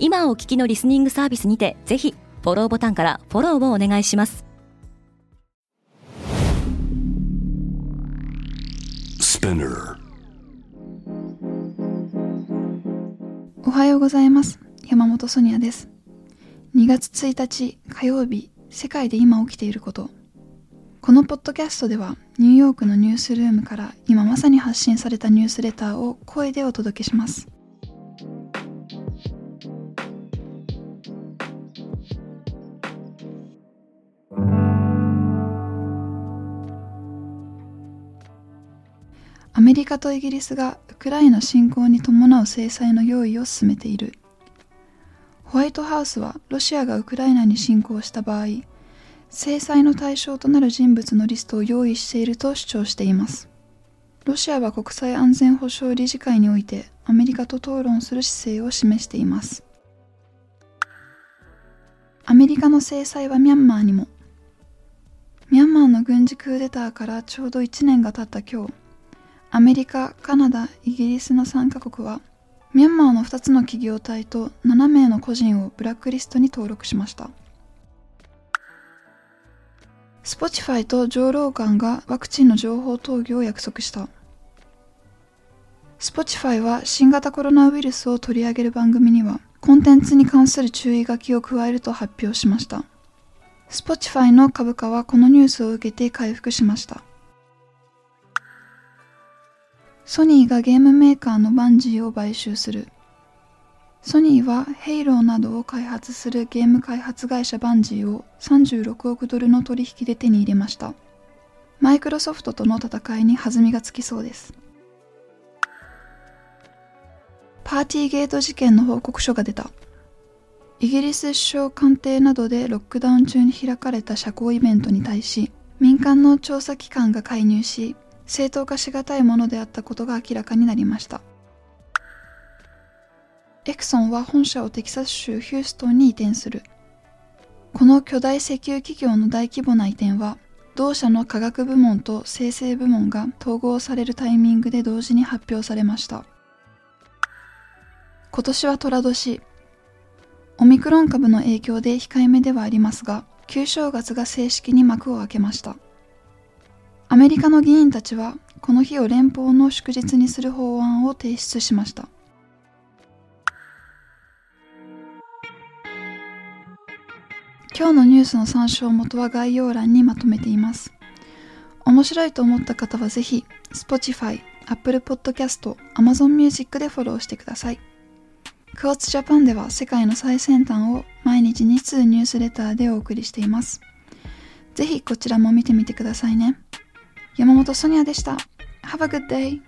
今お聞きのリスニングサービスにてぜひフォローボタンからフォローをお願いします。おはようございます。山本ソニアです。2月1日火曜日世界で今起きていること。このポッドキャストではニューヨークのニュースルームから今まさに発信されたニュースレターを声でお届けしますアメリカとイギリスがウクライナ侵攻に伴う制裁の用意を進めている。ホワイトハウスはロシアがウクライナに侵攻した場合制裁の対象となる人物のリストを用意していると主張しています。ロシアは国際安全保障理事会においてアメリカと討論する姿勢を示しています。アメリカの制裁はミャンマーにも。ミャンマーの軍事クーデターからちょうど1年が経った今日アメリカ、カナダ、イギリスの3カ国は、ミャンマーの2つの企業体と7名の個人をブラックリストに登録しました。スポティファイとジョー・ローガンがワクチンの情報投与を約束した。スポティファイは新型コロナウイルスを取り上げる番組には、コンテンツに関する注意書きを加えると発表しました。スポティファイの株価はこのニュースを受けて回復しました。ソニーがゲームメーカーのバンジーを買収する。ソニーはヘイローなどを開発するゲーム開発会社バンジーを36億ドルの取引で手に入れました。マイクロソフトとの戦いに弾みがつきそうです。パーティーゲート事件の報告書が出た。イギリス首相官邸などでロックダウン中に開かれた社交イベントに対し、民間の調査機関が介入し、正当化しがたいものであったことが明らかになりました。エクソンは本社をテキサス州ヒューストンに移転する。この巨大石油企業の大規模な移転は同社の科学部門と生成部門が統合されるタイミングで同時に発表されました。今年は寅年。オミクロン株の影響で控えめではありますが旧正月が正式に幕を開けました。メリカの議員たちはこの日を連邦の祝日にする法案を提出しました。今日のニュースの参照元は概要欄にまとめています。面白いと思った方はぜひ Spotify、Apple Podcast、Amazon Music でフォローしてください。クォーツジャパンでは世界の最先端を毎日2通ニュースレターでお送りしています。ぜひこちらも見てみてくださいね。山本ソニアでした。Have a good day!